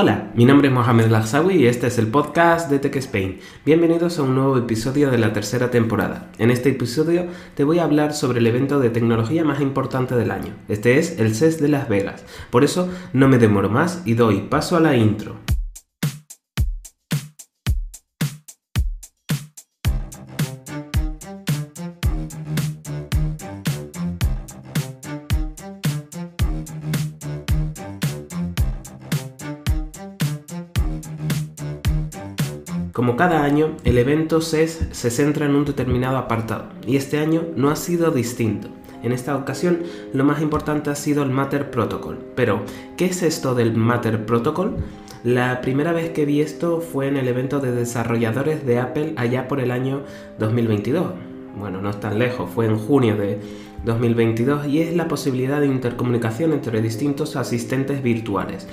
Hola, mi nombre es Mohamed Lagsawi y este es el podcast de Tech Spain. Bienvenidos a un nuevo episodio de la tercera temporada. En este episodio te voy a hablar sobre el evento de tecnología más importante del año. Este es el CES de Las Vegas. Por eso no me demoro más y doy paso a la intro. Como cada año, el evento CES se centra en un determinado apartado, y este año no ha sido distinto. En esta ocasión, lo más importante ha sido el Matter Protocol. Pero, ¿qué es esto del Matter Protocol? La primera vez que vi esto fue en el evento de desarrolladores de Apple allá por el año 2022. Bueno, no es tan lejos, fue en junio de 2022 y es la posibilidad de intercomunicación entre distintos asistentes virtuales.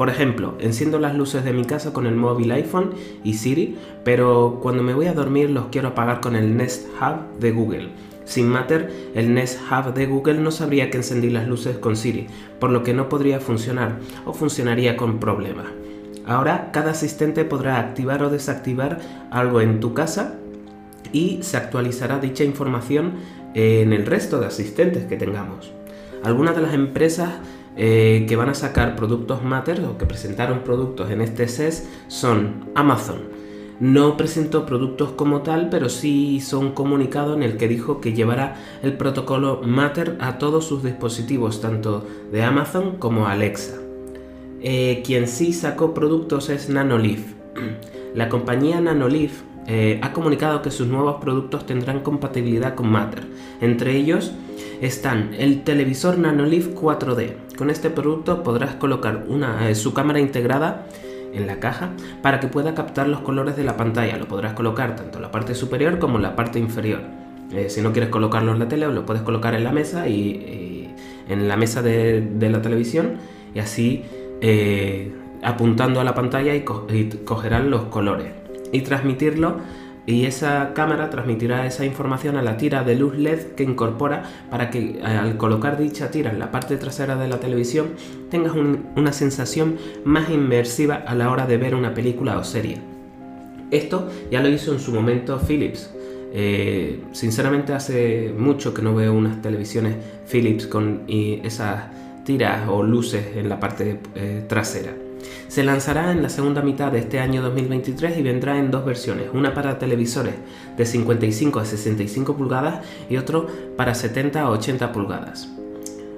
Por ejemplo, enciendo las luces de mi casa con el móvil iPhone y Siri, pero cuando me voy a dormir los quiero apagar con el Nest Hub de Google. Sin Matter, el Nest Hub de Google no sabría que encendí las luces con Siri, por lo que no podría funcionar o funcionaría con problemas. Ahora, cada asistente podrá activar o desactivar algo en tu casa y se actualizará dicha información en el resto de asistentes que tengamos. Algunas de las empresas eh, que van a sacar productos Matter o que presentaron productos en este CES son Amazon. No presentó productos como tal, pero sí hizo un comunicado en el que dijo que llevará el protocolo Matter a todos sus dispositivos, tanto de Amazon como Alexa. Eh, quien sí sacó productos es Nanoleaf. La compañía Nanoleaf eh, ha comunicado que sus nuevos productos tendrán compatibilidad con Matter. Entre ellos están el televisor Nanoleaf 4D. Con este producto podrás colocar una, eh, su cámara integrada en la caja para que pueda captar los colores de la pantalla. Lo podrás colocar tanto en la parte superior como en la parte inferior. Eh, si no quieres colocarlo en la tele, lo puedes colocar en la mesa y, en la mesa de, la televisión y así eh, apuntando a la pantalla y cogerán los colores y transmitirlo y esa cámara transmitirá esa información a la tira de luz LED que incorpora para que eh, al colocar dicha tira en la parte trasera de la televisión tengas una sensación más inmersiva a la hora de ver una película o serie. Esto ya lo hizo en su momento Philips. Eh, sinceramente hace mucho que no veo unas televisiones Philips con esas tiras o luces en la parte eh, trasera. Se lanzará en la segunda mitad de este año 2023 y vendrá en dos versiones, una para televisores de 55 a 65 pulgadas y otro para 70 a 80 pulgadas.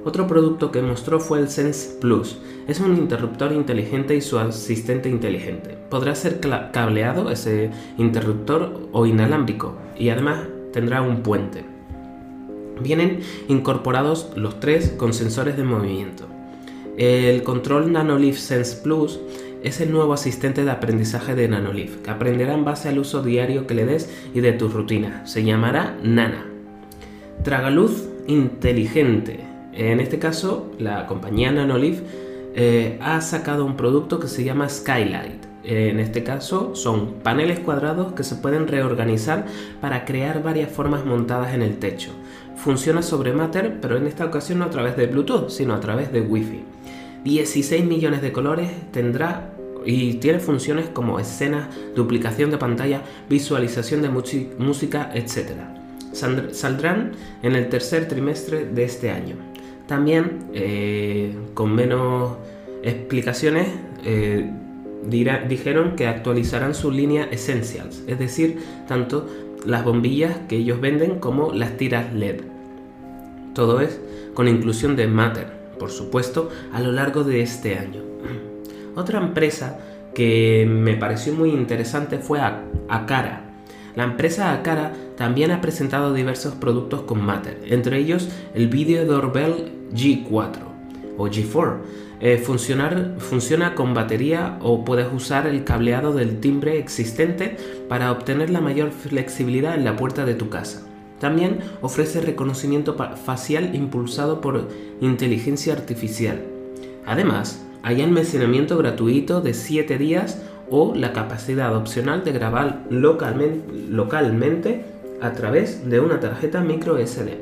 Otro producto que mostró fue el Sense Plus. Es un interruptor inteligente y su asistente inteligente. Podrá ser cableado ese interruptor o inalámbrico y además tendrá un puente. Vienen incorporados los tres con sensores de movimiento. El control Nanoleaf Sense Plus es el nuevo asistente de aprendizaje de Nanoleaf, que aprenderá en base al uso diario que le des y de tu rutina. Se llamará Nana. Tragaluz inteligente. En este caso, la compañía Nanoleaf eh, ha sacado un producto que se llama Skylight. En este caso son paneles cuadrados que se pueden reorganizar para crear varias formas montadas en el techo. Funciona sobre Matter, pero en esta ocasión no a través de Bluetooth, sino a través de Wi-Fi. 16 millones de colores tendrá y tiene funciones como escenas, duplicación de pantalla, visualización de música, etc. Saldrán en el tercer trimestre de este año. También, eh, con menos explicaciones, eh, dijeron que actualizarán su línea Essentials, es decir, tanto las bombillas que ellos venden como las tiras LED. Todo es con inclusión de Matter por supuesto, a lo largo de este año. Otra empresa que me pareció muy interesante fue Acara. La empresa Acara también ha presentado diversos productos con Matter, entre ellos el Video Doorbell G4 o G4. Eh, funciona con batería o puedes usar el cableado del timbre existente para obtener la mayor flexibilidad en la puerta de tu casa. También ofrece reconocimiento facial impulsado por inteligencia artificial. Además, hay almacenamiento gratuito de 7 días o la capacidad opcional de grabar localmente, a través de una tarjeta micro SD.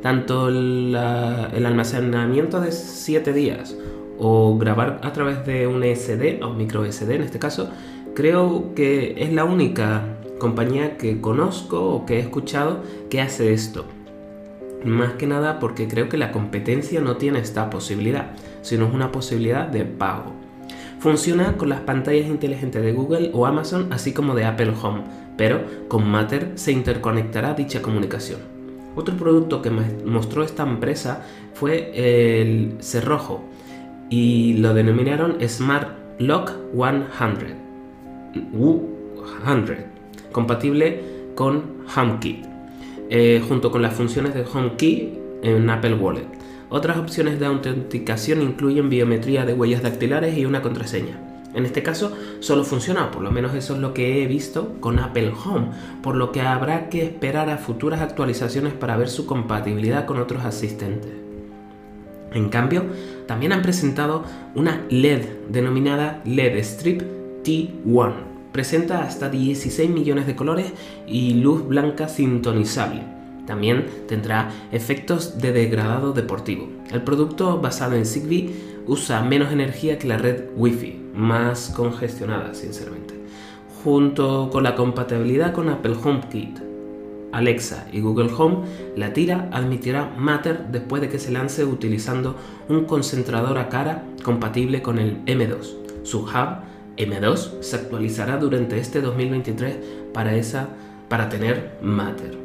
Tanto el almacenamiento de 7 días o grabar a través de un SD o micro SD en este caso, creo que es la única compañía que conozco o que he escuchado que hace esto. Más que nada porque creo que la competencia no tiene esta posibilidad, sino es una posibilidad de pago. Funciona con las pantallas inteligentes de Google o Amazon, así como de Apple Home, pero con Matter se interconectará dicha comunicación. Otro producto que mostró esta empresa fue el cerrojo y lo denominaron Smart Lock 100 compatible con HomeKit, eh, junto con las funciones de HomeKey en Apple Wallet. Otras opciones de autenticación incluyen biometría de huellas dactilares y una contraseña. En este caso solo funciona, por lo menos eso es lo que he visto, con Apple Home, por lo que habrá que esperar a futuras actualizaciones para ver su compatibilidad con otros asistentes. En cambio, también han presentado una LED denominada LED Strip T1. Presenta hasta 16 millones de colores y luz blanca sintonizable. También tendrá efectos de degradado deportivo. El producto basado en Zigbee usa menos energía que la red Wi-Fi, más congestionada sinceramente. Junto con la compatibilidad con Apple HomeKit, Alexa y Google Home, la tira admitirá Matter después de que se lance utilizando un concentrador a cara compatible con el M2. Su hub M2 se actualizará durante este 2023 para, esa, para tener Matter.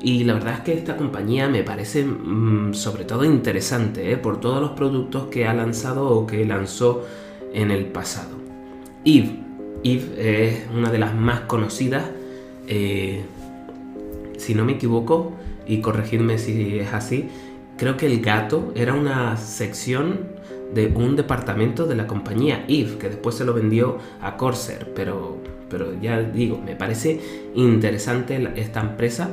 Y la verdad es que esta compañía me parece mm, sobre todo interesante ¿eh? por todos los productos que ha lanzado o que lanzó en el pasado. Eve. Eve es una de las más conocidas. Eh, si no me equivoco, y corregidme si es así, creo que el gato era una sección de un departamento de la compañía Eve, que después se lo vendió a Corsair, pero, pero ya digo, me parece interesante esta empresa,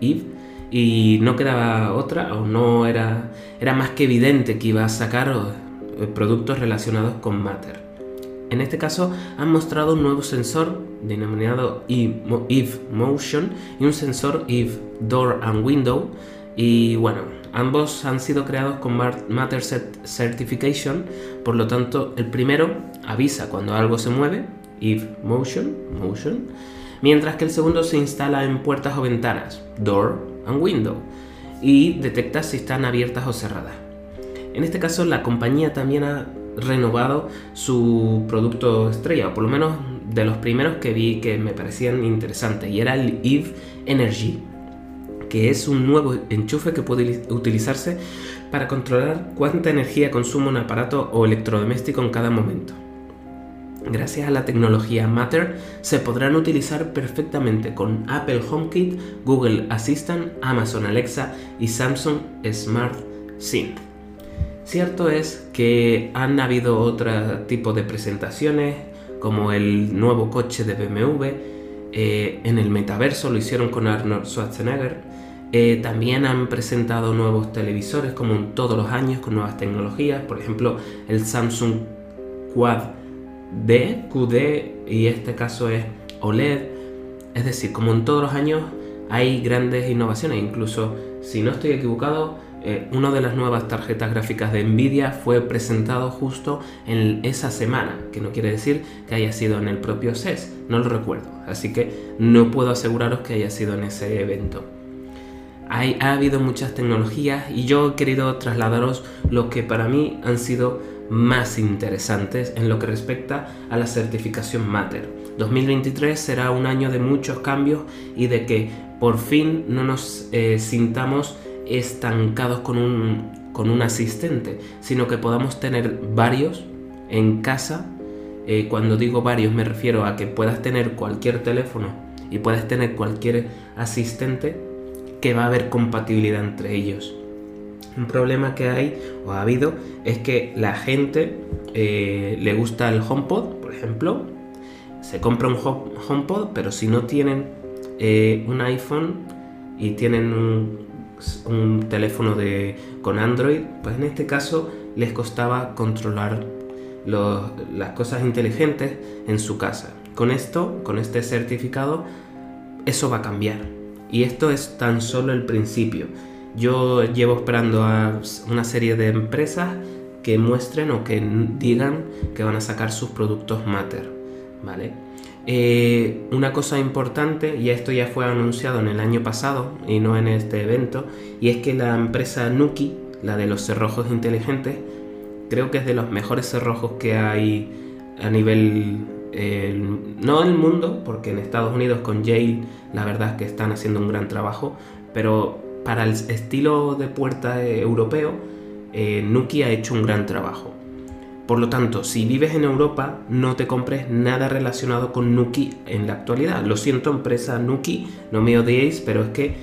Eve, y no quedaba otra, o no era, era más que evidente que iba a sacar eh, productos relacionados con Matter. En este caso han mostrado un nuevo sensor denominado Eve Motion y un sensor Eve Door and Window y bueno, ambos han sido creados con Matter Certification, por lo tanto el primero avisa cuando algo se mueve, if motion, motion, mientras que el segundo se instala en puertas o ventanas, door and window, y detecta si están abiertas o cerradas. En este caso la compañía también ha renovado su producto estrella, o por lo menos de los primeros que vi que me parecían interesantes, y era el Eve Energy que es un nuevo enchufe que puede utilizarse para controlar cuánta energía consume un aparato o electrodoméstico en cada momento. Gracias a la tecnología Matter se podrán utilizar perfectamente con Apple HomeKit, Google Assistant, Amazon Alexa y Samsung Smart Synth. Cierto es que han habido otro tipo de presentaciones, como el nuevo coche de BMW, eh, en el metaverso lo hicieron con Arnold Schwarzenegger, eh, también han presentado nuevos televisores como todos los años con nuevas tecnologías, por ejemplo el Samsung Quad D, QD y este caso es OLED. Es decir, como en todos los años hay grandes innovaciones, incluso si no estoy equivocado, eh, una de las nuevas tarjetas gráficas de Nvidia fue presentado justo en esa semana, que no quiere decir que haya sido en el propio CES, no lo recuerdo, así que no puedo aseguraros que haya sido en ese evento ha habido muchas tecnologías y yo he querido trasladaros lo que para mí han sido más interesantes en lo que respecta a la certificación Matter. 2023 será un año de muchos cambios y de que por fin no nos eh, sintamos estancados con un, con un asistente, sino que podamos tener varios en casa. Eh, cuando digo varios me refiero a que puedas tener cualquier teléfono y puedas tener cualquier asistente que va a haber compatibilidad entre ellos. Un problema que hay o ha habido es que la gente eh, le gusta el HomePod, por ejemplo, se compra un HomePod, pero si no tienen eh, un iPhone y tienen un, teléfono de, con Android, pues en este caso les costaba controlar las cosas inteligentes en su casa. Con esto, con este certificado, eso va a cambiar y esto es tan solo el principio. Yo llevo esperando a una serie de empresas que muestren o que digan que van a sacar sus productos Matter, ¿vale? Eh, una cosa importante, y esto ya fue anunciado en el año pasado y no en este evento, y es que la empresa Nuki, la de los cerrojos inteligentes, creo que es de los mejores cerrojos que hay a nivel eh, no el mundo, porque en Estados Unidos con Yale la verdad es que están haciendo un gran trabajo, pero para el estilo de puerta europeo, eh, Nuki ha hecho un gran trabajo. Por lo tanto, si vives en Europa, no te compres nada relacionado con Nuki en la actualidad. Lo siento, empresa Nuki, no me odiéis, pero es que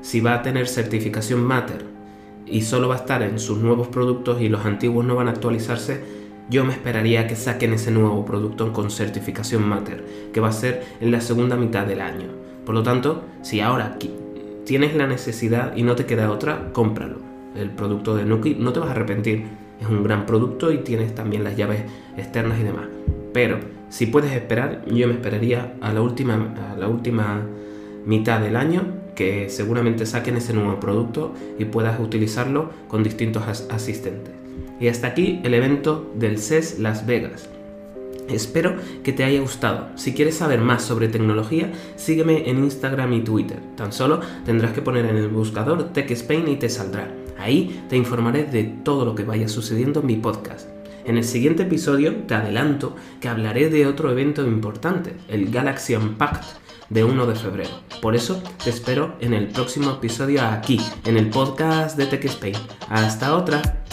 si va a tener certificación Matter y solo va a estar en sus nuevos productos y los antiguos no van a actualizarse, yo me esperaría que saquen ese nuevo producto con certificación Matter, que va a ser en la segunda mitad del año. Por lo tanto, si ahora tienes la necesidad y no te queda otra, cómpralo. El producto de Nuki no te vas a arrepentir es un gran producto y tienes también las llaves externas y demás. Pero si puedes esperar, yo me esperaría a la última, a la última mitad del año que seguramente saquen ese nuevo producto y puedas utilizarlo con distintos asistentes. Y hasta aquí el evento del CES Las Vegas. Espero que te haya gustado. Si quieres saber más sobre tecnología, sígueme en Instagram y Twitter. Tan solo tendrás que poner en el buscador Tech Spain y te saldrá. Ahí te informaré de todo lo que vaya sucediendo en mi podcast. En el siguiente episodio te adelanto que hablaré de otro evento importante, el Galaxy Unpacked de 1 de febrero. Por eso te espero en el próximo episodio aquí, en el podcast de Tech Spain. Hasta otra.